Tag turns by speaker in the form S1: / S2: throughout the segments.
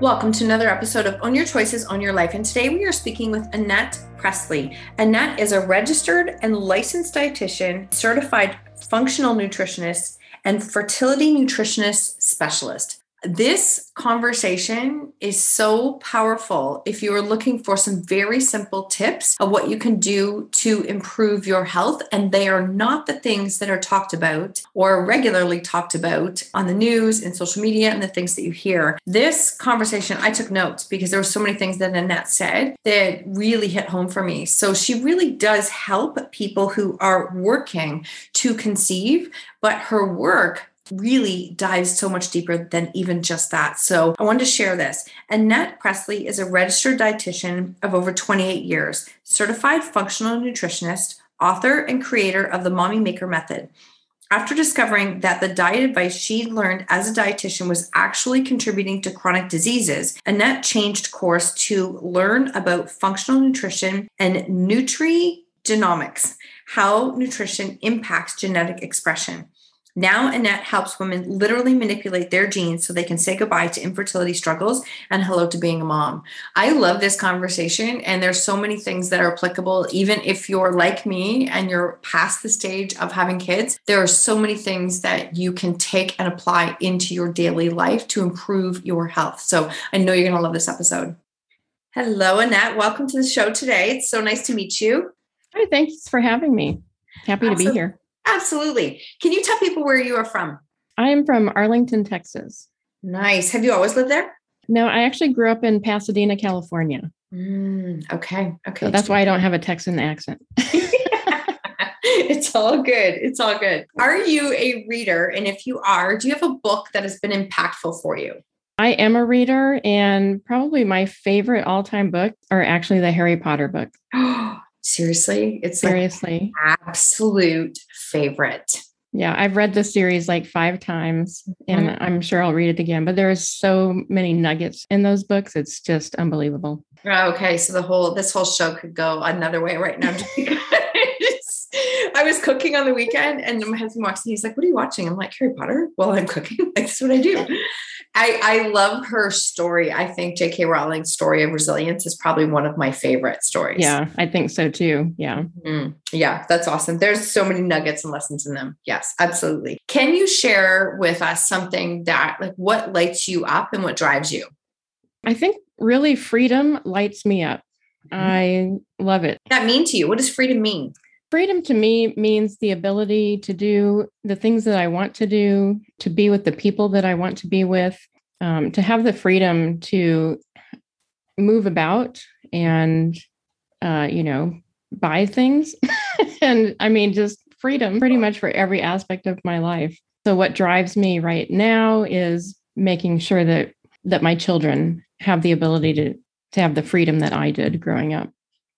S1: Welcome to another episode of Own Your Choices, Own Your Life. And today we are speaking with Annette Presley. Annette is a registered and licensed dietitian, certified functional nutritionist, and fertility nutritionist specialist. This conversation is so powerful if you are looking for some very simple tips of what you can do to improve your health. And they are not the things that are talked about or regularly talked about on the news and social media and the things that you hear. This conversation, I took notes because there were so many things that Annette said that really hit home for me. So she really does help people who are working to conceive, but her work really dives so much deeper than even just that. So I wanted to share this. Annette Presley is a registered dietitian of over 28 years, certified functional nutritionist, author, and creator of the Mommy Maker Method. After discovering that the diet advice she learned as a dietitian was actually contributing to chronic diseases, Annette changed course to learn about functional nutrition and nutrigenomics, how nutrition impacts genetic expression. Now, Annette helps women literally manipulate their genes so they can say goodbye to infertility struggles and hello to being a mom. I love this conversation, and there's so many things that are applicable, even if you're like me and you're past the stage of having kids. There are so many things that you can take and apply into your daily life to improve your health. So I know you're going to love this episode. Hello, Annette. Welcome to the show today. It's so nice to meet you.
S2: Hi, thanks for having me. Happy to be here.
S1: Absolutely. Can you tell people where you are from?
S2: I am from Arlington, Texas.
S1: Nice. Have you always lived there?
S2: No, I actually grew up in Pasadena, California.
S1: Mm, okay. Okay.
S2: So that's why I don't have a Texan accent.
S1: it's all good. It's all good. Are you a reader? And if you are, do you have a book that has been impactful for you?
S2: I am a reader, and probably my favorite all time book are actually the Harry Potter books.
S1: Seriously, it's
S2: seriously
S1: like absolute favorite.
S2: Yeah, I've read the series like five times and mm-hmm. I'm sure I'll read it again. But there's so many nuggets in those books. It's just unbelievable.
S1: Okay. So the whole this whole show could go another way right now. I was cooking on the weekend and my husband walks in. He's like, What are you watching? I'm like, Harry Potter while I'm cooking. Like, that's what I do. I, I love her story. I think J.K. Rowling's story of resilience is probably one of my favorite stories.
S2: Yeah, I think so too. Yeah.
S1: Mm-hmm. Yeah, that's awesome. There's so many nuggets and lessons in them. Yes, absolutely. Can you share with us something that, like, what lights you up and what drives you?
S2: I think really freedom lights me up. Mm-hmm. I love it.
S1: What that mean to you? What does freedom mean?
S2: Freedom to me means the ability to do the things that I want to do, to be with the people that I want to be with, um, to have the freedom to move about and, uh, you know, buy things. and I mean, just freedom pretty much for every aspect of my life. So, what drives me right now is making sure that that my children have the ability to to have the freedom that I did growing up.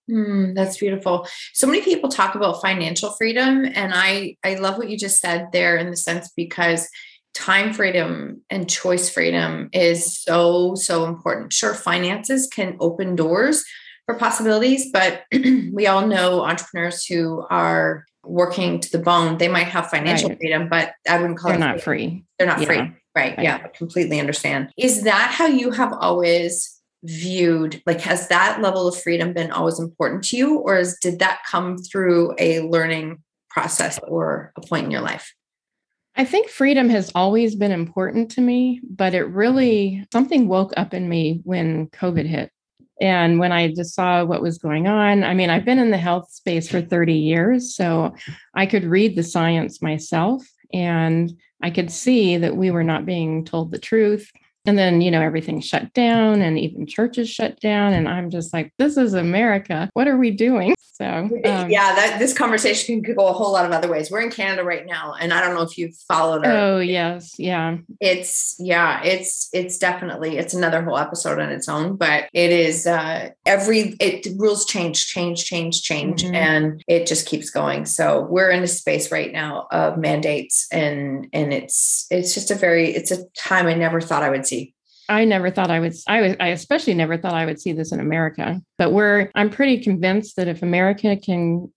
S1: Mm, that's beautiful. So many people talk about financial freedom, and I I love what you just said there in the sense because time freedom and choice freedom is so so important. Sure, finances can open doors for possibilities, but we all know entrepreneurs who are working to the bone. They might have financial right. freedom, but I wouldn't call
S2: They're
S1: it
S2: not free.
S1: They're not yeah. free. Right. right. Yeah. Completely understand. Is that how you have always viewed like has that level of freedom been always important to you or is, did that come through a learning process or a point in your life?
S2: I think freedom has always been important to me but it really something woke up in me when covid hit. And when I just saw what was going on, I mean, I've been in the health space for 30 years, so I could read the science myself and I could see that we were not being told the truth and then you know everything shut down and even churches shut down. And i'm just like this is america. What are we doing? So um,
S1: yeah that this conversation could go a whole lot of other ways. We're in canada right now and i don't know if you've followed
S2: our, oh yes. Yeah.
S1: It's yeah it's it's definitely it's another whole episode on its own but it is uh every it rules change change change change mm-hmm. and it just keeps going. So we're in a space right now of mandates and and it's it's just a very it's a time i never thought i would see
S2: I never thought I would. I was. I especially never thought I would see this in America. But we're. I'm pretty convinced that if America can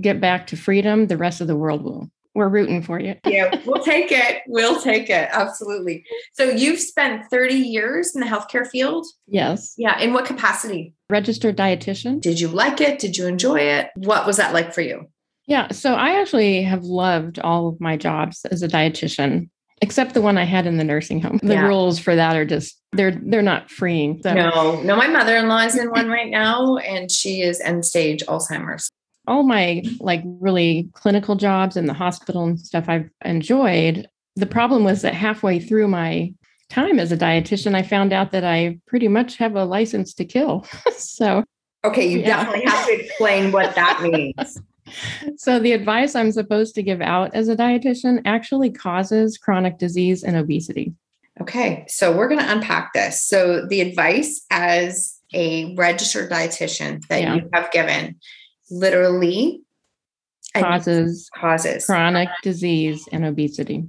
S2: get back to freedom, the rest of the world will. We're rooting for you.
S1: yeah, we'll take it. We'll take it. Absolutely. So you've spent 30 years in the healthcare field.
S2: Yes.
S1: Yeah. In what capacity?
S2: Registered dietitian.
S1: Did you like it? Did you enjoy it? What was that like for you?
S2: Yeah, so I actually have loved all of my jobs as a dietitian except the one I had in the nursing home. The yeah. rules for that are just they're they're not freeing.
S1: So. No, no, my mother-in-law is in one right now, and she is end stage Alzheimer's.
S2: All my like really clinical jobs in the hospital and stuff I've enjoyed. The problem was that halfway through my time as a dietitian, I found out that I pretty much have a license to kill. so
S1: okay, you yeah. definitely have to explain what that means.
S2: so the advice I'm supposed to give out as a dietitian actually causes chronic disease and obesity.
S1: Okay, so we're going to unpack this. So the advice as a registered dietitian that yeah. you have given literally
S2: causes
S1: causes
S2: chronic disease and obesity.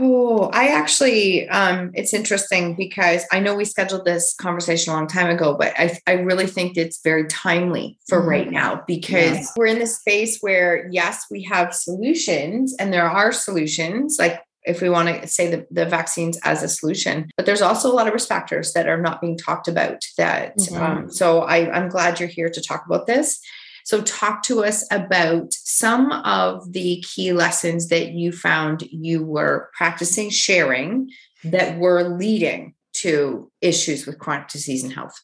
S1: Oh, I actually, um, it's interesting because I know we scheduled this conversation a long time ago, but I, I really think it's very timely for mm-hmm. right now because yes. we're in the space where, yes, we have solutions and there are solutions like if we want to say the, the vaccines as a solution but there's also a lot of risk factors that are not being talked about that mm-hmm. um, so I, i'm glad you're here to talk about this so, talk to us about some of the key lessons that you found you were practicing sharing that were leading to issues with chronic disease and health.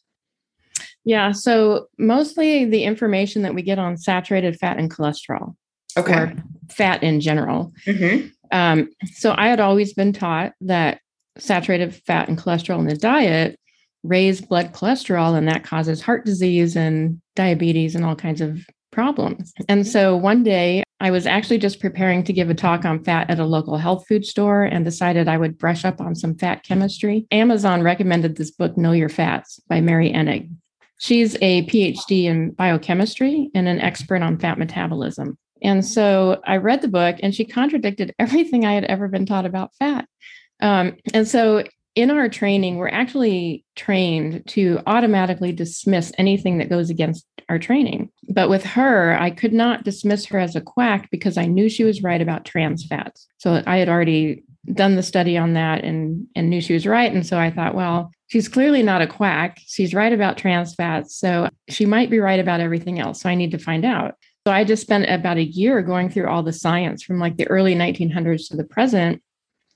S2: Yeah. So, mostly the information that we get on saturated fat and cholesterol.
S1: Okay.
S2: Or fat in general. Mm-hmm. Um, so, I had always been taught that saturated fat and cholesterol in the diet raise blood cholesterol, and that causes heart disease and diabetes and all kinds of problems. And so one day I was actually just preparing to give a talk on fat at a local health food store and decided I would brush up on some fat chemistry. Amazon recommended this book, Know Your Fats by Mary Enig. She's a PhD in biochemistry and an expert on fat metabolism. And so I read the book and she contradicted everything I had ever been taught about fat. Um, and so in our training, we're actually trained to automatically dismiss anything that goes against our training. But with her, I could not dismiss her as a quack because I knew she was right about trans fats. So I had already done the study on that and, and knew she was right. And so I thought, well, she's clearly not a quack. She's right about trans fats. So she might be right about everything else. So I need to find out. So I just spent about a year going through all the science from like the early 1900s to the present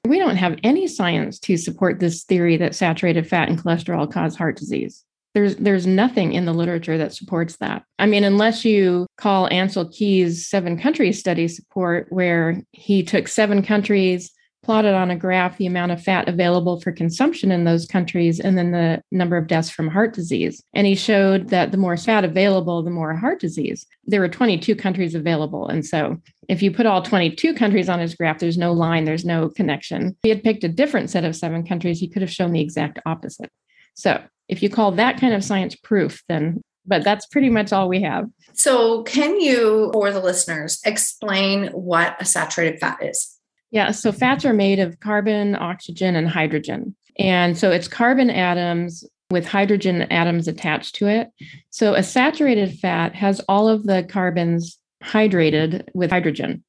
S2: we don't have any science to support this theory that saturated fat and cholesterol cause heart disease. There's there's nothing in the literature that supports that. I mean, unless you call Ancel Keys' seven countries study support, where he took seven countries, plotted on a graph the amount of fat available for consumption in those countries and then the number of deaths from heart disease. And he showed that the more fat available, the more heart disease. There were 22 countries available. And so if you put all 22 countries on his graph, there's no line, there's no connection. If he had picked a different set of seven countries, he could have shown the exact opposite. So if you call that kind of science proof, then but that's pretty much all we have.
S1: So, can you, for the listeners, explain what a saturated fat is?
S2: Yeah, so fats are made of carbon, oxygen, and hydrogen. And so it's carbon atoms with hydrogen atoms attached to it. So a saturated fat has all of the carbons hydrated with hydrogen.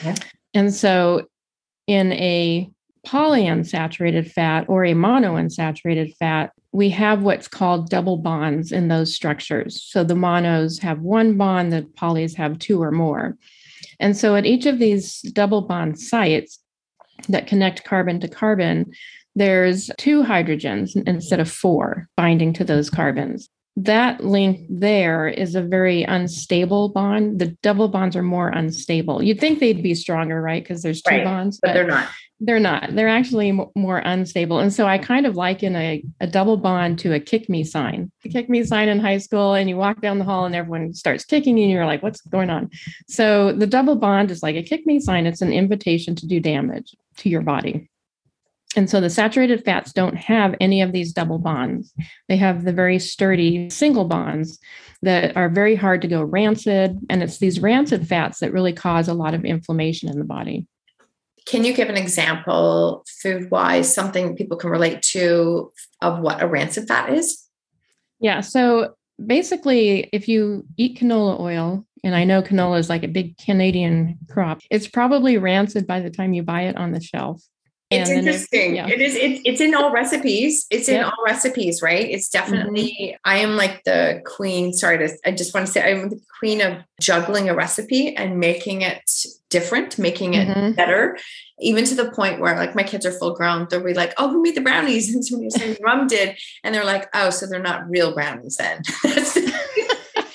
S2: Okay. And so in a polyunsaturated fat or a monounsaturated fat, we have what's called double bonds in those structures. So the monos have one bond, the polys have two or more. And so at each of these double bond sites that connect carbon to carbon, there's two hydrogens instead of four binding to those carbons that link there is a very unstable bond. The double bonds are more unstable. You'd think they'd be stronger, right? Because there's two
S1: right.
S2: bonds,
S1: but, but, they're not.
S2: They're not. They're actually more unstable. And so I kind of liken a, a double bond to a kick me sign. The kick me sign in high school, and you walk down the hall and everyone starts kicking you, and you're like, what's going on? So the double bond is like a kick me sign. It's an invitation to do damage to your body. And so the saturated fats don't have any of these double bonds. They have the very sturdy single bonds that are very hard to go rancid. And it's these rancid fats that really cause a lot of inflammation in the body.
S1: Can you give an example, food wise, something people can relate to of what a rancid fat is?
S2: Yeah. So basically, if you eat canola oil, and I know canola is like a big Canadian crop, it's probably rancid by the time you buy it on the shelf.
S1: It's interesting. Yeah. It is. It, it's in all recipes. It's in all recipes, right? It's definitely. Mm-hmm. I am like the queen. Sorry to. I just want to say I'm the queen of juggling a recipe and making it different, making it mm-hmm. better. Even to the point where, like, my kids are full grown. They'll be like, "Oh, who made the brownies?" And somebody said, "Mom did," and they're like, "Oh, so they're not real brownies then."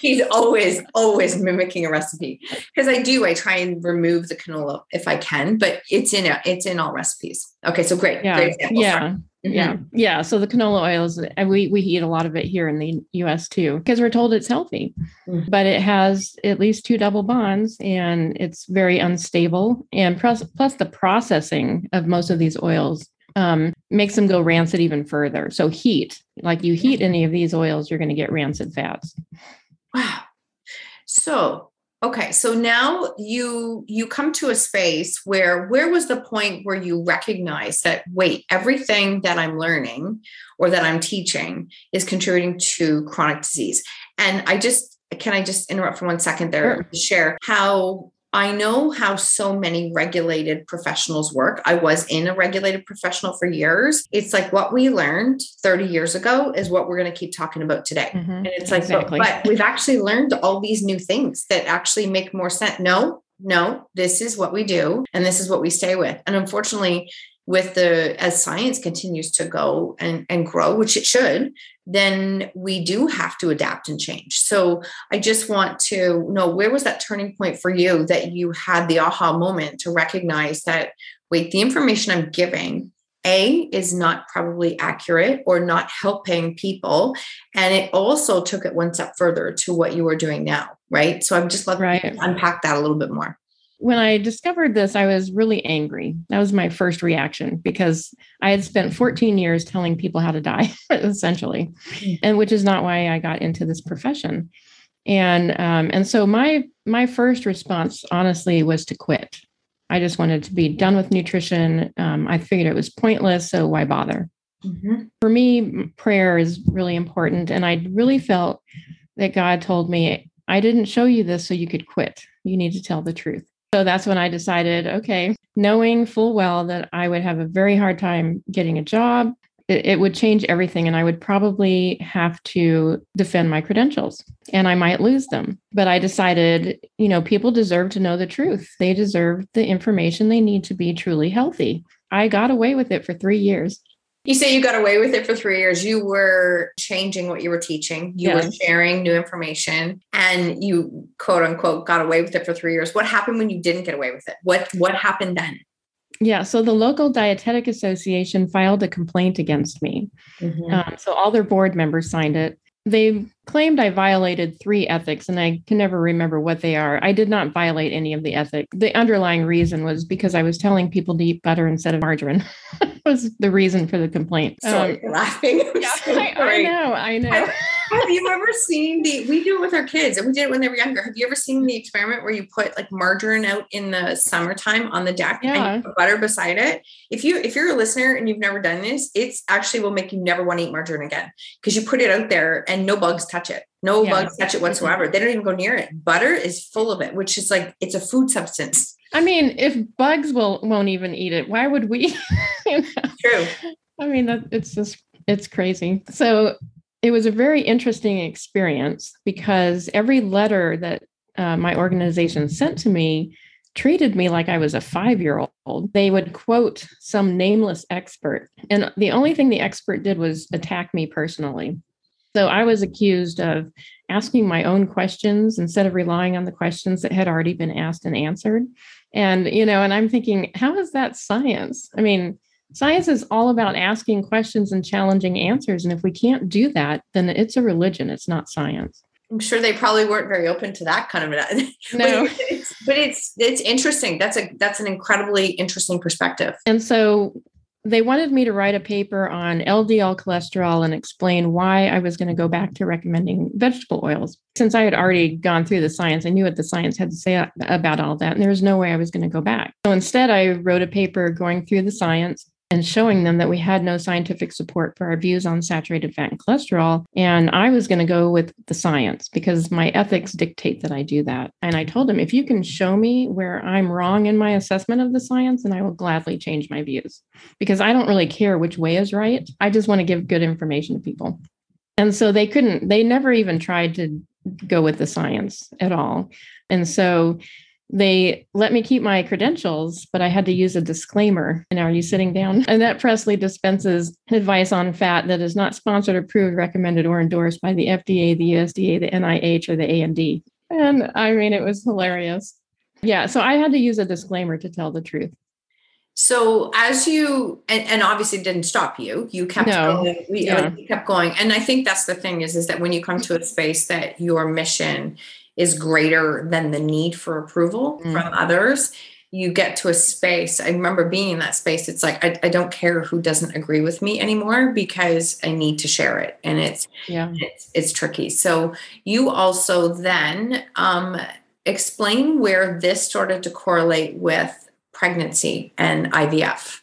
S1: he's always always mimicking a recipe because i do i try and remove the canola if i can but it's in a, it's in all recipes okay so great
S2: yeah
S1: great
S2: yeah mm-hmm. yeah yeah so the canola oils and we we eat a lot of it here in the us too because we're told it's healthy mm-hmm. but it has at least two double bonds and it's very unstable and plus plus the processing of most of these oils um, makes them go rancid even further. So heat, like you heat any of these oils, you're going to get rancid fats.
S1: Wow. So, okay, so now you you come to a space where where was the point where you recognize that wait, everything that I'm learning or that I'm teaching is contributing to chronic disease. And I just can I just interrupt for one second there sure. to share how I know how so many regulated professionals work. I was in a regulated professional for years. It's like what we learned 30 years ago is what we're going to keep talking about today. Mm-hmm. And it's like, exactly. but, but we've actually learned all these new things that actually make more sense. No, no, this is what we do and this is what we stay with. And unfortunately, with the as science continues to go and, and grow, which it should, then we do have to adapt and change. So I just want to know where was that turning point for you that you had the aha moment to recognize that wait, the information I'm giving a is not probably accurate or not helping people and it also took it one step further to what you are doing now right so i'm just love right. to unpack that a little bit more
S2: when I discovered this, I was really angry. That was my first reaction because I had spent 14 years telling people how to die, essentially, mm. and which is not why I got into this profession. And um, and so my my first response, honestly, was to quit. I just wanted to be done with nutrition. Um, I figured it was pointless, so why bother? Mm-hmm. For me, prayer is really important, and I really felt that God told me, "I didn't show you this so you could quit. You need to tell the truth." So that's when I decided, okay, knowing full well that I would have a very hard time getting a job, it, it, would change everything. And I would probably have to defend my credentials and I might lose them. But I decided, you know, people deserve to know the truth, they deserve the information they need to be truly healthy. I got away with it for three years.
S1: You say you got away with it for three years. You were changing what you were teaching. You yes. were sharing new information, and you quote unquote got away with it for three years. What happened when you didn't get away with it? What what happened then?
S2: Yeah, so the local dietetic association filed a complaint against me. Mm-hmm. Um, so all their board members signed it. They claimed I violated three ethics, and I can never remember what they are. I did not violate any of the ethics. The underlying reason was because I was telling people to eat butter instead of margarine. was the reason for the complaint.
S1: Sorry, um, laughing.
S2: Yeah, so I, I, know, I know.
S1: have you ever seen the? We do it with our kids, and we did it when they were younger. Have you ever seen the experiment where you put like margarine out in the summertime on the deck yeah. and butter beside it? If you if you're a listener and you've never done this, it's actually will make you never want to eat margarine again because you put it out there and no bugs touch it. No yeah. bugs touch it whatsoever. They don't even go near it. Butter is full of it, which is like it's a food substance.
S2: I mean, if bugs will won't even eat it, why would we?
S1: you know? True.
S2: I mean, it's just it's crazy. So it was a very interesting experience because every letter that uh, my organization sent to me treated me like I was a five year old. They would quote some nameless expert. And the only thing the expert did was attack me personally. So I was accused of asking my own questions instead of relying on the questions that had already been asked and answered. And, you know, and I'm thinking, how is that science? I mean, science is all about asking questions and challenging answers. And if we can't do that, then it's a religion, it's not science.
S1: I'm sure they probably weren't very open to that kind of an.
S2: No,
S1: but, it's, but it's it's interesting. That's a that's an incredibly interesting perspective.
S2: And so they wanted me to write a paper on LDL cholesterol and explain why I was going to go back to recommending vegetable oils. Since I had already gone through the science, I knew what the science had to say about all that, and there was no way I was going to go back. So instead, I wrote a paper going through the science and showing them that we had no scientific support for our views on saturated fat and cholesterol. And I was going to go with the science because my ethics dictate that I do that. And I told them, if you can show me where I'm wrong in my assessment of the science, then I will gladly change my views because I don't really care which way is right. I just want to give good information to people. And so they couldn't, they never even tried to go with the science at all. And so they let me keep my credentials, but I had to use a disclaimer. And are you sitting down? Annette Presley dispenses advice on fat that is not sponsored, approved, recommended, or endorsed by the FDA, the USDA, the NIH, or the AMD. And I mean, it was hilarious. Yeah. So I had to use a disclaimer to tell the truth.
S1: So as you and, and obviously didn't stop you, you kept no. going. We, uh, yeah. you kept going, and I think that's the thing is is that when you come to a space that your mission is greater than the need for approval mm. from others you get to a space i remember being in that space it's like I, I, don't care who doesn't agree with me anymore because i need to share it and it's
S2: yeah.
S1: it's, it's tricky. So you also then um, explain where this started to correlate with pregnancy and ivf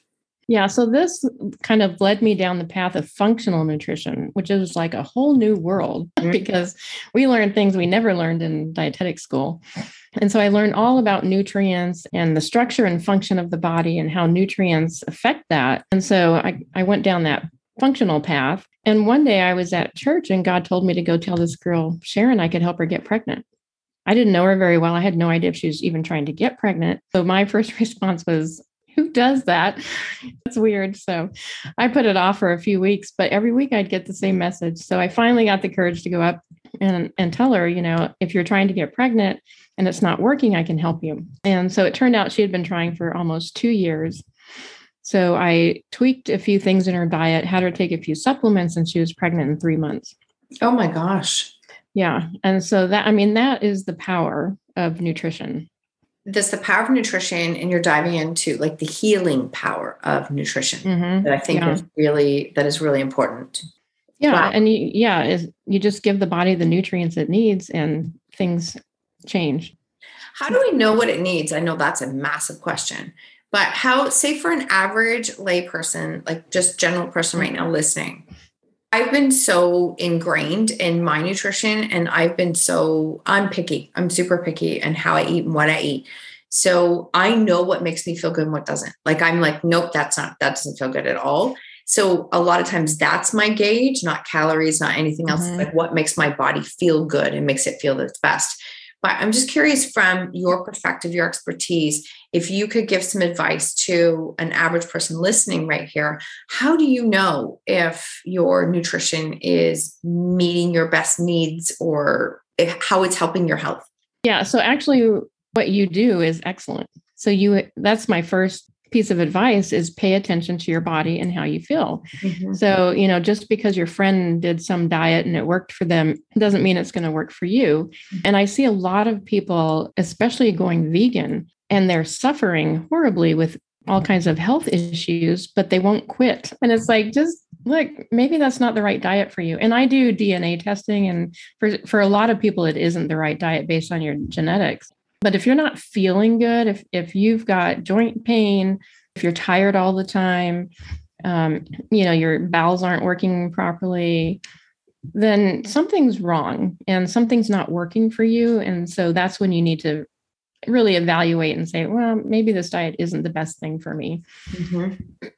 S2: yeah, so this kind of led me down the path of functional nutrition, which is like a whole new world mm-hmm. because we learned things we never learned in dietetic school. And so I learned all about nutrients and the structure and function of the body and how nutrients affect that. And so I, I went down that functional path. And one day I was at church and God told me to go tell this girl, Sharon, I could help her get pregnant. I didn't know her very well. I had no idea if she was even trying to get pregnant. So my first response was, who does that? That's weird. So I put it off for a few weeks, but every week I'd get the same message. So I finally got the courage to go up and, and tell her, you know, if you're trying to get pregnant and it's not working, I can help you. And so it turned out she had been trying for almost two years. So I tweaked a few things in her diet, had her take a few supplements, and she was pregnant in three months.
S1: Oh my gosh.
S2: Yeah. And so that, I mean, that is the power of nutrition
S1: this the power of nutrition and you're diving into like the healing power of nutrition mm-hmm. that i think yeah. is really that is really important
S2: yeah wow. and you, yeah is you just give the body the nutrients it needs and things change
S1: how do we know what it needs i know that's a massive question but how say for an average layperson like just general person right now listening I've been so ingrained in my nutrition and I've been so I'm picky. I'm super picky and how I eat and what I eat. So I know what makes me feel good and what doesn't. Like I'm like, nope, that's not that doesn't feel good at all. So a lot of times that's my gauge, not calories, not anything else. Mm-hmm. Like what makes my body feel good and makes it feel its best. But I'm just curious from your perspective, your expertise, if you could give some advice to an average person listening right here, how do you know if your nutrition is meeting your best needs or how it's helping your health?
S2: Yeah. So actually, what you do is excellent. So you that's my first piece of advice is pay attention to your body and how you feel. Mm-hmm. So, you know, just because your friend did some diet and it worked for them doesn't mean it's going to work for you. Mm-hmm. And I see a lot of people, especially going vegan, and they're suffering horribly with all kinds of health issues, but they won't quit. And it's like, just look, maybe that's not the right diet for you. And I do DNA testing, and for, for a lot of people, it isn't the right diet based on your genetics. But if you're not feeling good, if if you've got joint pain, if you're tired all the time, um, you know, your bowels aren't working properly, then something's wrong and something's not working for you. And so that's when you need to really evaluate and say, well, maybe this diet isn't the best thing for me. Mm-hmm.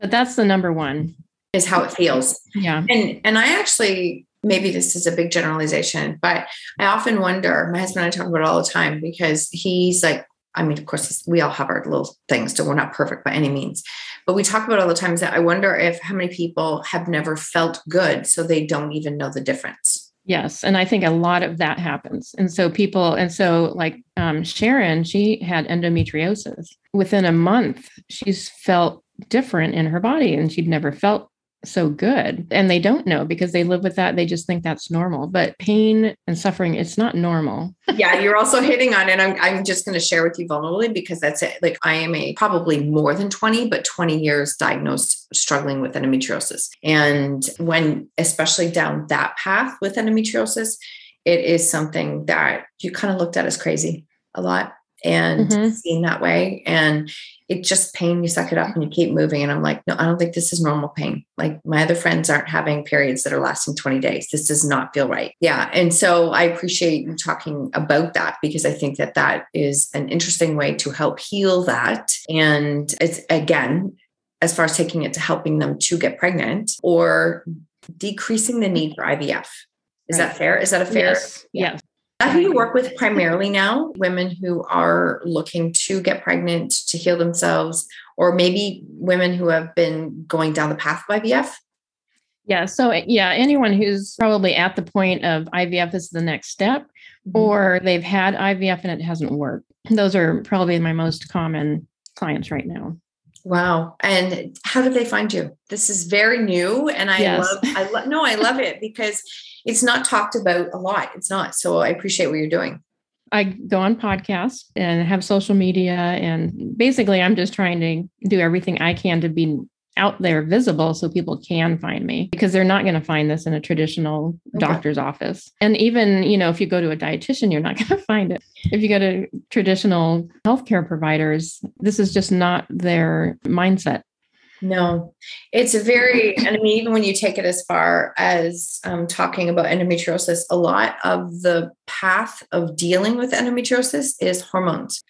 S2: But that's the number one.
S1: Is how it feels.
S2: Yeah.
S1: And and I actually maybe this is a big generalization, but I often wonder, my husband and I talk about it all the time because he's like, I mean, of course, we all have our little things, so we're not perfect by any means. But we talk about all the times that I wonder if how many people have never felt good, so they don't even know the difference.
S2: Yes. And I think a lot of that happens. And so people, and so like um, Sharon, she had endometriosis. Within a month, she's felt different in her body and she'd never felt so good. And they don't know because they live with that. They just think that's normal. But pain and suffering, it's not normal.
S1: yeah, you're also hitting on it. I'm, I'm just going to share with you vulnerably because that's it. Like I am a probably more than 20, but 20 years diagnosed struggling with endometriosis. And when, especially down that path with endometriosis, it is something that you kind of looked at as crazy a lot and mm-hmm. seen that way. And it's just pain. You suck it up and you keep moving. And I'm like, no, I don't think this is normal pain. Like my other friends aren't having periods that are lasting 20 days. This does not feel right. Yeah. And so I appreciate you talking about that because I think that that is an interesting way to help heal that. And it's again, as far as taking it to helping them to get pregnant or decreasing the need for IVF. Is right. that fair? Is that a fair?
S2: Yes. yes
S1: that who you work with primarily now? Women who are looking to get pregnant, to heal themselves, or maybe women who have been going down the path of IVF?
S2: Yeah. So, yeah, anyone who's probably at the point of IVF is the next step, mm-hmm. or they've had IVF and it hasn't worked. Those are probably my most common clients right now.
S1: Wow. And how did they find you? This is very new and I yes. love I love no, I love it because it's not talked about a lot. It's not. So I appreciate what you're doing.
S2: I go on podcasts and have social media. And basically, I'm just trying to do everything I can to be out there visible so people can find me because they're not going to find this in a traditional okay. doctor's office. And even, you know, if you go to a dietitian, you're not going to find it. If you go to traditional healthcare providers, this is just not their mindset.
S1: No, it's a very, and I mean, even when you take it as far as um, talking about endometriosis, a lot of the path of dealing with endometriosis is hormones.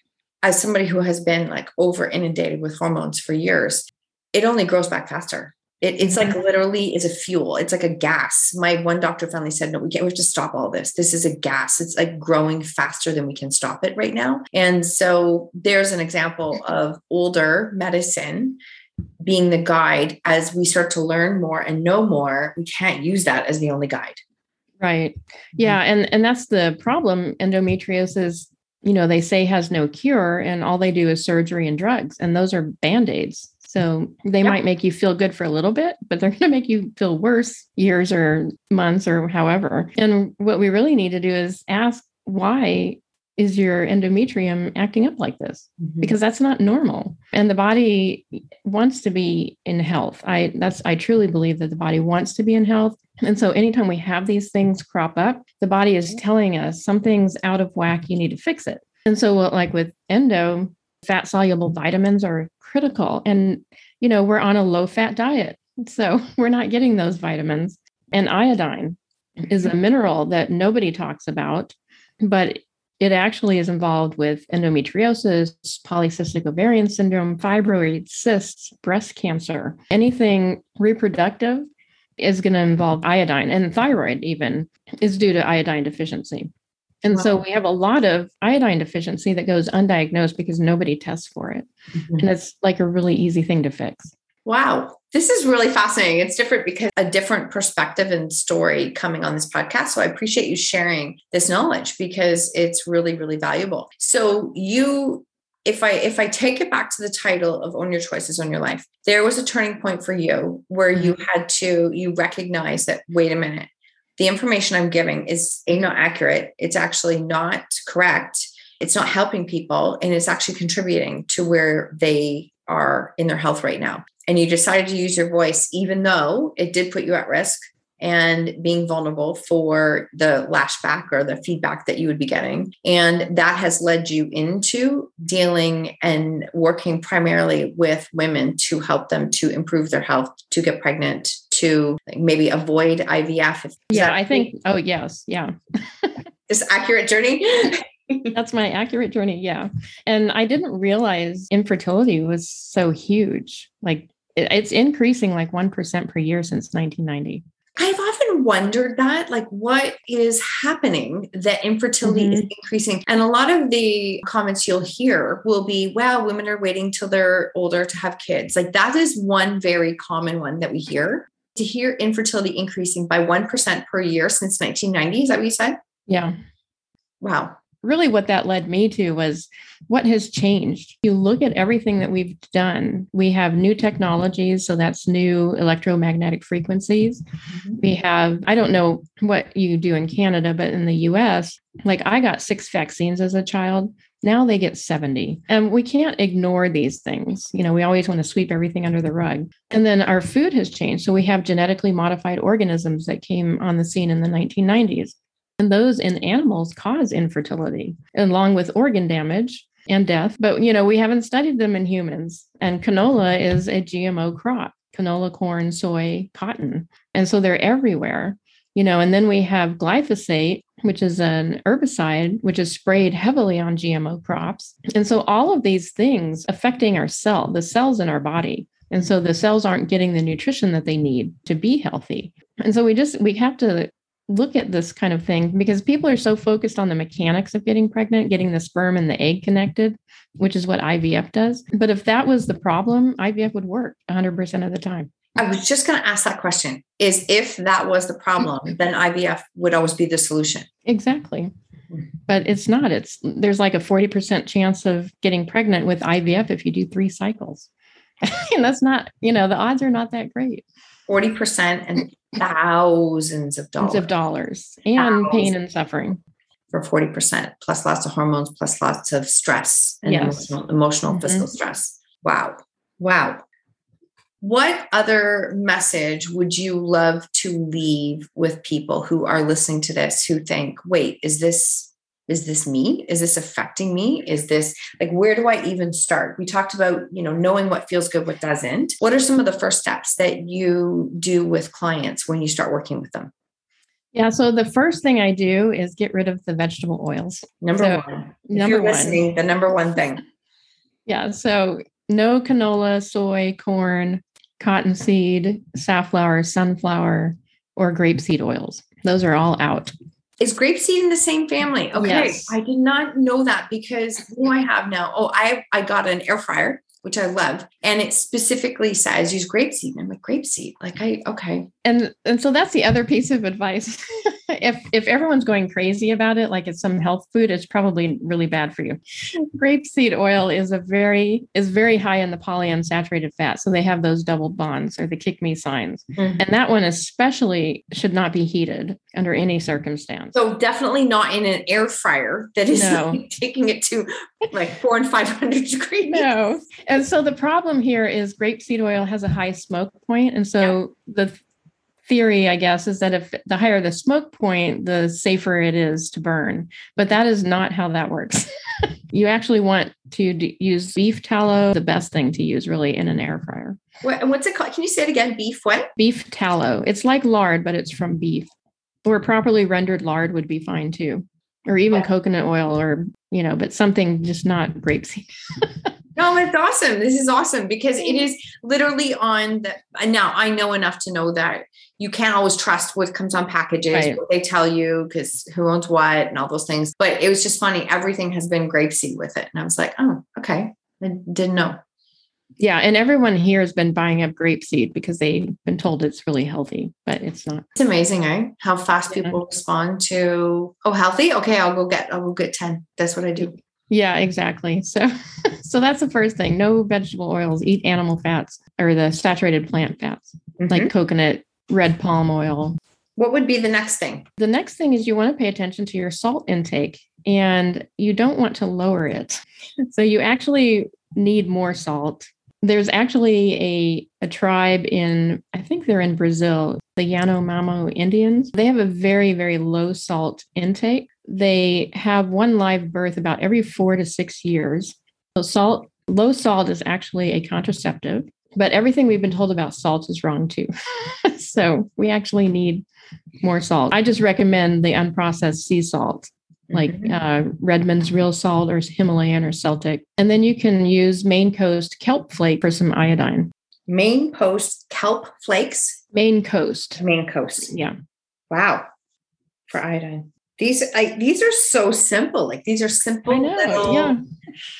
S1: As somebody who has been like over inundated with hormones for years, it only grows back faster. It, it's like mm-hmm. literally is a fuel. It's like a gas. My one doctor finally said, "No, we can't. We have to stop all this. This is a gas. It's like growing faster than we can stop it right now." And so there's an example of older medicine being the guide as we start to learn more and know more we can't use that as the only guide.
S2: Right. Mm-hmm. Yeah and and that's the problem. Endometriosis you know they say has no cure and all they do is surgery and drugs and those are band-aids. So they might make you feel good for a little bit but they're going to make you feel worse years or months or however. And what we really need to do is ask why is your endometrium acting up like this? Mm-hmm. because that's not normal. And the body wants to be in health. I that's i truly believe that the body wants to be in health. And so anytime we have these things crop up the body is telling us something's out of whack you need to fix it. And so like with endo fat soluble vitamins are critical. And you know we're on a low fat diet so we're not getting those vitamins. And iodine is a mineral that nobody talks about but it actually is involved with endometriosis, polycystic ovarian syndrome, fibroid cysts, breast cancer, anything reproductive is going to involve iodine and thyroid even is due to iodine deficiency. And wow. so we have a lot of iodine deficiency that goes undiagnosed because nobody tests for it. Mm-hmm. And it's like a really easy thing to fix.
S1: Wow. This is really fascinating. It's different because a different perspective and story coming on this podcast. So I appreciate you sharing this knowledge because it's really, really valuable. So you if I if I take it back to the title of own your choices own your life, there was a turning point for you where you mm-hmm. had to you recognize that wait a minute, the information I'm giving is a not accurate. It's actually not correct. It's not helping people and it's actually contributing to where they are in their health right now and you decided to use your voice, even though it did put you at risk and being vulnerable for the lashback or the feedback that you would be getting. And that has led you into dealing and working primarily with women to help them to improve their health, to get pregnant, to maybe avoid IVF.
S2: yeah, I think, oh, yes. Yeah.
S1: this accurate journey.
S2: That's my accurate journey. Yeah. And I didn't realize infertility was so huge. Like it's increasing like 1% per year since 1990.
S1: I've often wondered that? Like, what is happening that infertility mm-hmm. is increasing? And a lot of the comments you'll hear will be, wow, women are waiting till they're older to have kids. Like, that is one very common one that we hear. To hear infertility increasing by 1% per year since 1990, is that what you said?
S2: Yeah.
S1: Wow
S2: really what that led me to was what has changed. You look at everything that we've done. We have new technologies, so that's new electromagnetic frequencies. Mm-hmm. We have, I don't know what you do in Canada, but in the US, like I got six vaccines as a child. Now they get 70. And we can't ignore these things. You know, we always want to sweep everything under the rug. And then our food has changed. So we have genetically modified organisms that came on the scene in the 1990s. And those in animals cause infertility, along with organ damage and death. But, you know, we haven't studied them in humans. And canola is a GMO crop canola, corn, soy, cotton. And so they're everywhere, you know. And then we have glyphosate, which is an herbicide, which is sprayed heavily on GMO crops. And so all of these things affecting our cell, the cells in our body. And so the cells aren't getting the nutrition that they need to be healthy. And so we just we have to look at this kind of thing because people are so focused on the mechanics of getting pregnant, getting the sperm and the egg connected, which is what IVF does. But if that was the problem, IVF would work 100% of the time.
S1: I was just going to ask that question is if that was the problem, then IVF would always be the solution.
S2: Exactly. Mm-hmm. But it's not. It's there's like a 40% chance of getting pregnant with IVF if you do 3 cycles. and that's not, you know, the odds are not that great.
S1: 40% and thousands of dollars.
S2: of dollars and thousands. pain and suffering.
S1: For 40%, plus lots of hormones, plus lots of stress and yes. emotional, emotional mm-hmm. physical stress. Wow. Wow. What other message would you love to leave with people who are listening to this who think, wait, is this is this me? Is this affecting me? Is this like where do i even start? We talked about you know knowing what feels good what doesn't. What are some of the first steps that you do with clients when you start working with them?
S2: Yeah so the first thing i do is get rid of the vegetable oils.
S1: Number so, one. If number you're listening one. the number one thing.
S2: Yeah so no canola soy corn cottonseed safflower sunflower or grapeseed oils. Those are all out
S1: is grapeseed in the same family? Okay. Yes. I did not know that because who I have now? Oh, I I got an air fryer, which I love. And it specifically says use grapeseed. And I'm like, grapeseed. Like I okay.
S2: And and so that's the other piece of advice. if if everyone's going crazy about it, like it's some health food, it's probably really bad for you. Grapeseed oil is a very is very high in the polyunsaturated fat, so they have those double bonds or the kick me signs, mm-hmm. and that one especially should not be heated under any circumstance.
S1: So definitely not in an air fryer that is no. taking it to like four and five hundred degrees.
S2: No, and so the problem here is grapeseed oil has a high smoke point, and so yeah. the theory, I guess, is that if the higher the smoke point, the safer it is to burn. But that is not how that works. you actually want to d- use beef tallow, the best thing to use really in an air fryer.
S1: What, what's it called? Can you say it again? Beef what?
S2: Beef tallow. It's like lard, but it's from beef. Or properly rendered lard would be fine too. Or even coconut oil or, you know, but something just not grapeseed.
S1: No, it's awesome. This is awesome because it is literally on the. Now I know enough to know that you can't always trust what comes on packages, right. what they tell you, because who owns what and all those things. But it was just funny. Everything has been grapeseed with it, and I was like, oh, okay, I didn't know.
S2: Yeah, and everyone here has been buying up grapeseed because they've been told it's really healthy, but it's not.
S1: It's amazing, eh? How fast yeah. people respond to oh healthy. Okay, I'll go get I'll go get ten. That's what I do.
S2: Yeah, exactly. So so that's the first thing. No vegetable oils, eat animal fats or the saturated plant fats mm-hmm. like coconut, red palm oil.
S1: What would be the next thing?
S2: The next thing is you want to pay attention to your salt intake and you don't want to lower it. So you actually need more salt. There's actually a, a tribe in, I think they're in Brazil, the Yanomamo Indians. They have a very, very low salt intake they have one live birth about every four to six years. So, salt, low salt is actually a contraceptive, but everything we've been told about salt is wrong too. so, we actually need more salt. I just recommend the unprocessed sea salt, like mm-hmm. uh, Redmond's real salt or Himalayan or Celtic. And then you can use Maine Coast kelp flake for some iodine.
S1: Maine Coast kelp flakes?
S2: Maine Coast.
S1: Maine Coast.
S2: Yeah.
S1: Wow.
S2: for iodine.
S1: These I, these are so simple. Like these are simple
S2: know.
S1: little
S2: Yeah.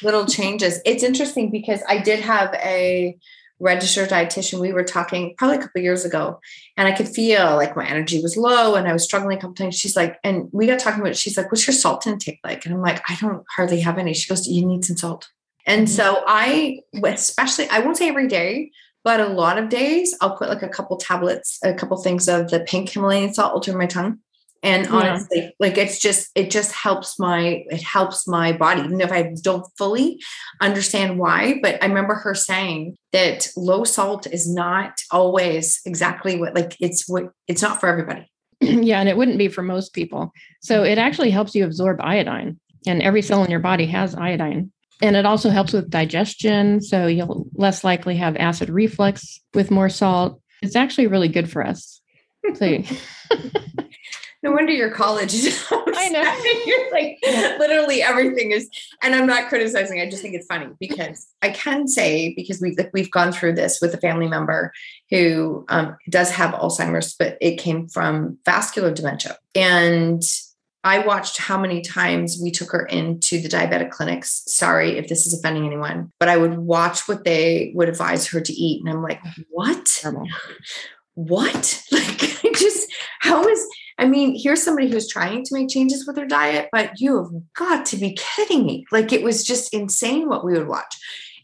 S1: little changes. It's interesting because I did have a registered dietitian. We were talking probably a couple years ago, and I could feel like my energy was low and I was struggling a couple times. She's like, and we got talking about. She's like, "What's your salt intake like?" And I'm like, "I don't hardly have any." She goes, "You need some salt." And
S2: Mhm.
S1: so I, especially, I won't say every day, but a lot of days, I'll put like a couple tablets, a couple things of the pink Himalayan salt ultra my tongue. And
S2: Yeah.
S1: honestly, like it's just, it just helps my, it helps my body, even if I don't fully understand why. But I remember her saying that low salt is not always exactly what, like it's what, it's not for everybody.
S2: yeah, and it wouldn't be for most people. So it actually helps you absorb iodine, and every cell in your body has iodine. And it also helps with digestion. So you'll less likely have acid reflux with more salt. It's actually really good for us. So
S1: No wonder your college is.
S2: I know.
S1: You're like literally everything is, and I'm not criticizing. I just think it's funny because I can say because we like we've gone through this with a family member who um, does have Alzheimer's, but it came from vascular dementia, and I watched how many times we took her into the diabetic clinics. Sorry if this is offending anyone, but I would watch what they would advise her to eat, and I'm like, what? what? Like, I just, how is, I mean, here's somebody who's trying to make changes with their diet, but you have got to be kidding me. Like, it was just insane what we would watch.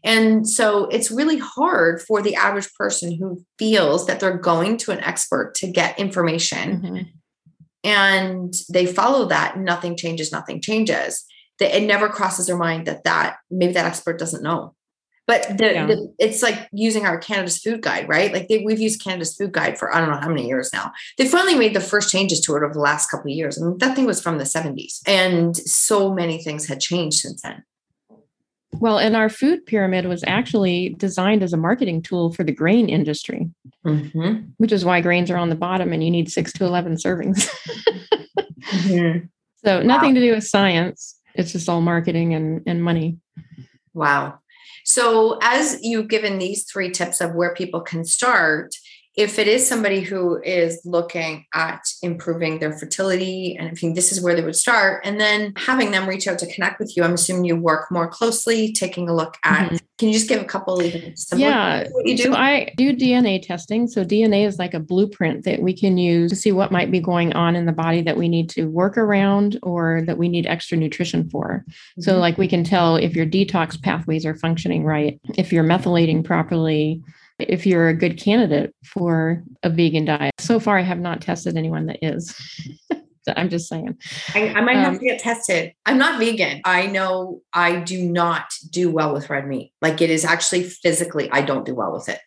S1: And so it's really hard for the average person who feels that they're going to an expert to get information
S2: Mhm.
S1: and they follow that, nothing changes, nothing changes. That it never crosses their mind that that maybe that expert doesn't know. But the,
S2: Yeah.
S1: the it's like using our Canada's food guide, right? Like they, we've used Canada's food guide for I don't know how many years now. They finally made the first changes to it over the last couple of years. I mean, that thing was from the 70s, and so many things had changed since then.
S2: Well, and our food pyramid was actually designed as a marketing tool for the grain industry,
S1: Mhm.
S2: which is why grains are on the bottom and you need six to 11 servings.
S1: Mhm.
S2: so nothing to do with science. It's just all marketing and, and money.
S1: Wow. So, as you've given these three tips of where people can start, if it is somebody who is looking at improving their fertility and I think this is where they would start, and then having them reach out to connect with you, I'm assuming you work more closely, taking a look at.
S2: Mhm.
S1: Can you just give a couple even
S2: Yeah.
S1: what you do?
S2: So I do DNA testing. So DNA is like a blueprint that we can use to see what might be going on in the body that we need to work around or that we need extra nutrition for. So
S1: Mhm.
S2: like we can tell if your detox pathways are functioning right, if you're methylating properly, if you're a good candidate for a vegan diet. So far I have not tested anyone that is. I'm just saying.
S1: I, I might have
S2: Um,
S1: to get tested. I'm not vegan. I know I do not do well with red meat. Like it is actually physically, I don't do well with it.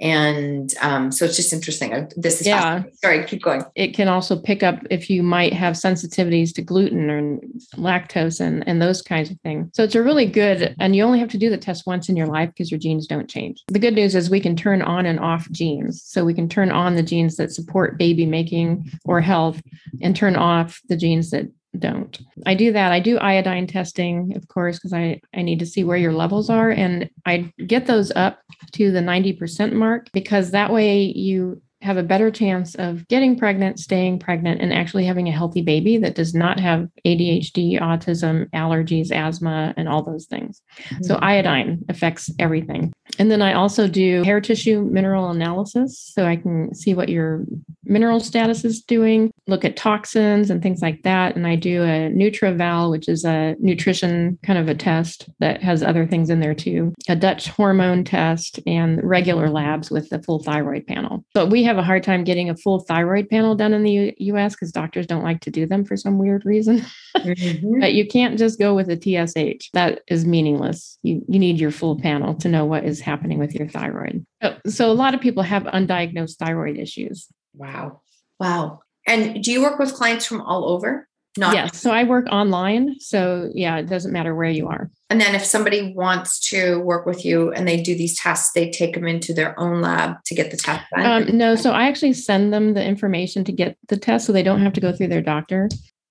S1: And um, so it's just interesting. This is
S2: Yeah.
S1: Sorry, keep going.
S2: it can also pick up if you might have sensitivities to gluten or lactose and, and those kinds of things. So it's a really good, and you only have to do the test once in your life because your genes don't change. The good news is we can turn on and off genes. So we can turn on the genes that support baby making or health and turn off the genes that don't. I do that. I do iodine testing, of course, because I, I need to see where your levels are. And I get those up to the 90% mark because that way you have a better chance of getting pregnant, staying pregnant, and actually having a healthy baby that does not have ADHD, autism, allergies, asthma, and all those things. So, mm-hmm. iodine affects everything. And then I also do hair tissue mineral analysis so I can see what your mineral status is doing, look at toxins and things like that. And I do a NutrEval, which is a nutrition kind of a test that has other things in there too, a Dutch hormone test, and regular labs with the full thyroid panel. But we have a hard time getting a full thyroid panel done in the U- US because doctors don't like to do them for some weird reason.
S1: Mhm.
S2: But you can't just go with a TSH. That is meaningless. You, you need your full panel to know what is happening with your thyroid. So, so a lot of people have undiagnosed thyroid issues.
S1: Wow. Wow. And do you work with clients from all over? Not
S2: yes. So I work online. So yeah, it doesn't matter where you are.
S1: And then if somebody wants to work with you and they do these tests, they take them into their own lab to get the test done.
S2: Um, no, so I actually send them the information to get the test so they don't have to go through their doctor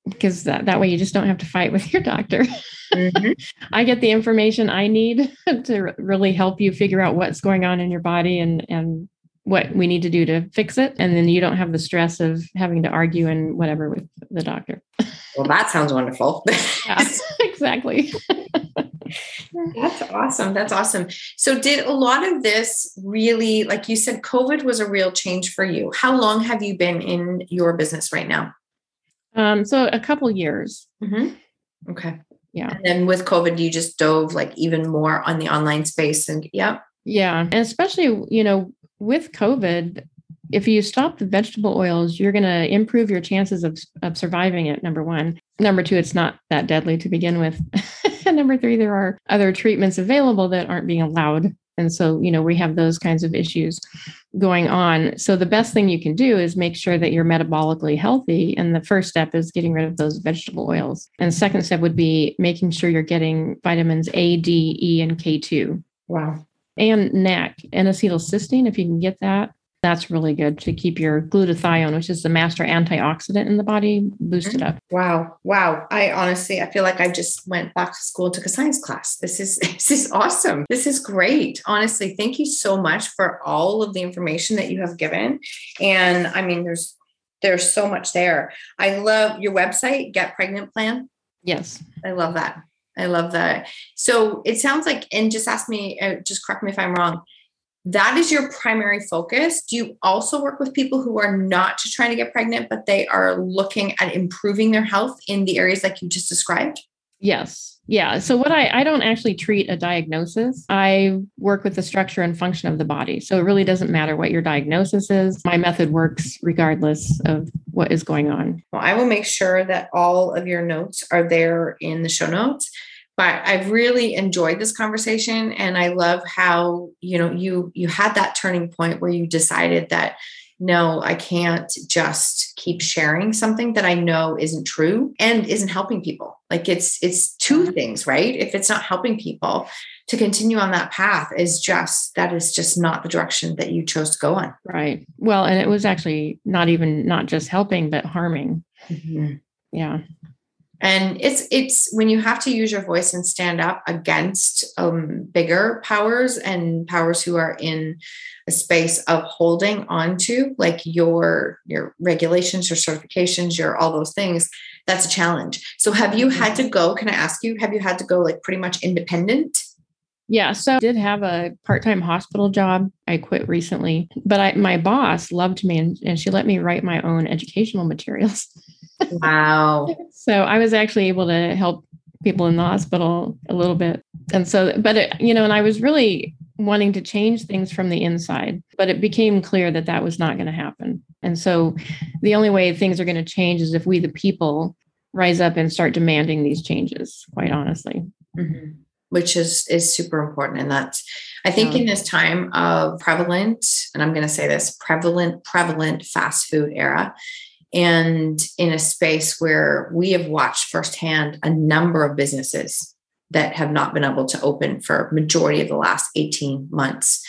S2: because that, that way you just don't have to fight with your doctor.
S1: Mhm.
S2: I get the information I need to really help you figure out what's going on in your body and and what we need to do to fix it. And then you don't have the stress of having to argue and whatever with the doctor.
S1: Well, that sounds wonderful.
S2: yeah, exactly.
S1: That's awesome. That's awesome. So, did a lot of this really, like you said, COVID was a real change for you? How long have you been in your business right now?
S2: Um, so, a couple years.
S1: Mm-hmm. Okay.
S2: Yeah.
S1: And then with COVID, you just dove like even more on the online space. And yeah.
S2: Yeah. And especially, you know, with COVID, if you stop the vegetable oils, you're going to improve your chances of, of surviving it. Number one. Number two, it's not that deadly to begin with. and number three, there are other treatments available that aren't being allowed. And so, you know, we have those kinds of issues going on. So, the best thing you can do is make sure that you're metabolically healthy. And the first step is getting rid of those vegetable oils. And second step would be making sure you're getting vitamins A, D, E, and K2.
S1: Wow.
S2: And NAC, N acetylcysteine, if you can get that that's really good to keep your glutathione, which is the master antioxidant in the body, boosted up.
S1: Mm, wow. Wow. I honestly, I feel like I just went back to school and took a science class. This is, this is awesome. This is great. Honestly, thank you so much for all of the information that you have given. And I mean, there's, there's so much there. I love your website, Get Pregnant Plan.
S2: Yes.
S1: I love that. I love that. So it sounds like, and just ask me, uh, just correct me if I'm wrong that is your primary focus. Do you also work with people who are not trying to get pregnant, but they are looking at improving their health in the areas like you just described?
S2: Yes. Yeah. So what I I don't actually treat a diagnosis. I work with the structure and function of the body. So it really doesn't matter what your diagnosis is. My method works regardless of what is going on.
S1: Well, I will make sure that all of your notes are there in the show notes but I've really enjoyed this conversation and I love how you know you you had that turning point where you decided that no I can't just keep sharing something that I know isn't true and isn't helping people. Like it's it's two things right? If it's not helping people to continue on that path is just that is just not the direction that you chose to go on
S2: right. Well and it was actually not even not just helping but harming. Mm-hmm. yeah
S1: and it's it's when you have to use your voice and stand up against um, bigger powers and powers who are in a space of holding on to like your your regulations your certifications your all those things that's a challenge so have you had to mm-hmm. go can i ask you have you had to go like pretty much independent
S2: yeah, so I did have a part-time hospital job. I quit recently, but I, my boss loved me and, and she let me write my own educational materials.
S1: Wow.
S2: so I was actually able to help people in the hospital a little bit. And so, but it, you know, and I was really wanting to change things from the inside, but it became clear that that was not going to happen. And so the only way things are going to change is if we, the people, rise up and start demanding these changes, quite honestly.
S1: Mm-hmm. Which is is super important. And that's I think yeah. in this time of prevalent, and I'm going to say this prevalent, prevalent fast food era, and in a space where we have watched firsthand a number of businesses that have not been able to open for majority of the last 18 months.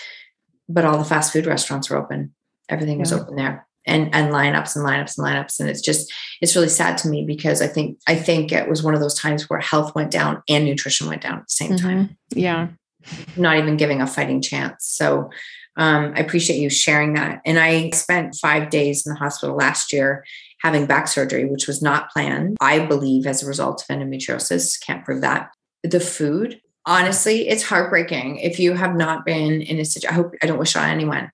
S1: But all the fast food restaurants were open. Everything was open there. And and lineups and lineups and lineups. And it's just it's really sad to me because i think i think it was one of those times where health went down and nutrition went down at the same mm-hmm. time.
S2: Yeah.
S1: Not even giving a fighting chance. So um, I appreciate you sharing that. And I spent five days in the hospital last year having back surgery, which was not planned, I believe, as a result of endometriosis. Can't prove that. The food, honestly, it's heartbreaking. If you have not been in a situation, I hope I don't wish on anyone.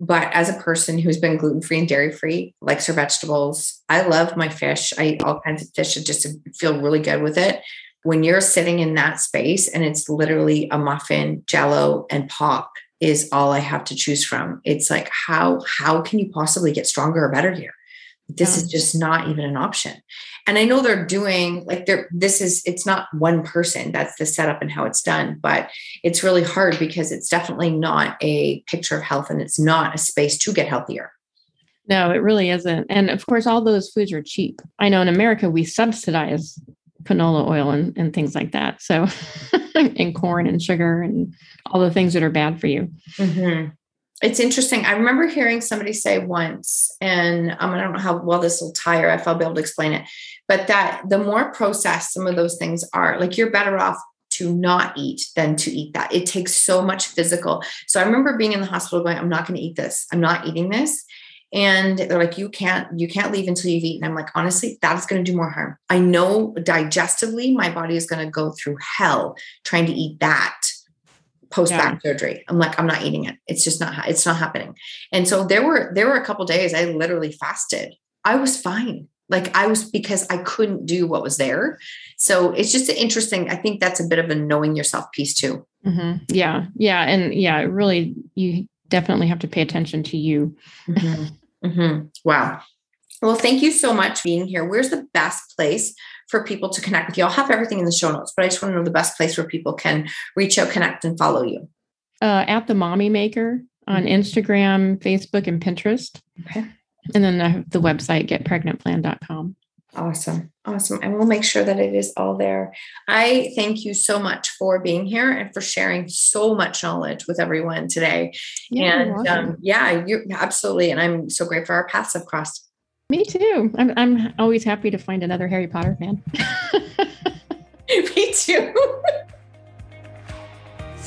S1: But as a person who's been gluten free and dairy free, likes her vegetables, I love my fish. I eat all kinds of fish and just feel really good with it. When you're sitting in that space and it's literally a muffin, jello, and pop, is all I have to choose from. It's like how how can you possibly get stronger or better here? This yeah. is just not even an option. And I know they're doing like they're this is it's not one person that's the setup and how it's done, but it's really hard because it's definitely not a picture of health and it's not a space to get healthier.
S2: No, it really isn't. And of course, all those foods are cheap. I know in America we subsidize canola oil and, and things like that. So, and corn and sugar and all the things that are bad for you.
S1: Mm-hmm. It's interesting. I remember hearing somebody say once, and um, I don't know how well this will tie or if I'll be able to explain it, but that the more processed some of those things are, like you're better off to not eat than to eat that. It takes so much physical. So I remember being in the hospital going, I'm not going to eat this. I'm not eating this. And they're like, you can't, you can't leave until you've eaten. I'm like, honestly, that's going to do more harm. I know digestively, my body is going to go through hell trying to eat that post back yeah. surgery. I'm like, I'm not eating it. It's just not, it's not happening. And so there were, there were a couple days I literally fasted. I was fine. Like I was because I couldn't do what was there. So it's just interesting. I think that's a bit of a knowing yourself piece too.
S2: Mm-hmm. Yeah. Yeah. And yeah, really, you definitely have to pay attention to you.
S1: Mm-hmm. Mm-hmm. Wow. Well, thank you so much for being here. Where's the best place for people to connect with you? I'll have everything in the show notes, but I just want to know the best place where people can reach out, connect, and follow you.
S2: Uh, at the Mommy Maker on mm-hmm. Instagram, Facebook, and Pinterest. Okay. And then the, the website, getpregnantplan.com.
S1: Awesome. Awesome. And we'll make sure that it is all there. I thank you so much for being here and for sharing so much knowledge with everyone today. Yeah, and um, yeah, you absolutely. And I'm so grateful our paths have crossed.
S2: Me too. I'm, I'm always happy to find another Harry Potter fan.
S1: Me too.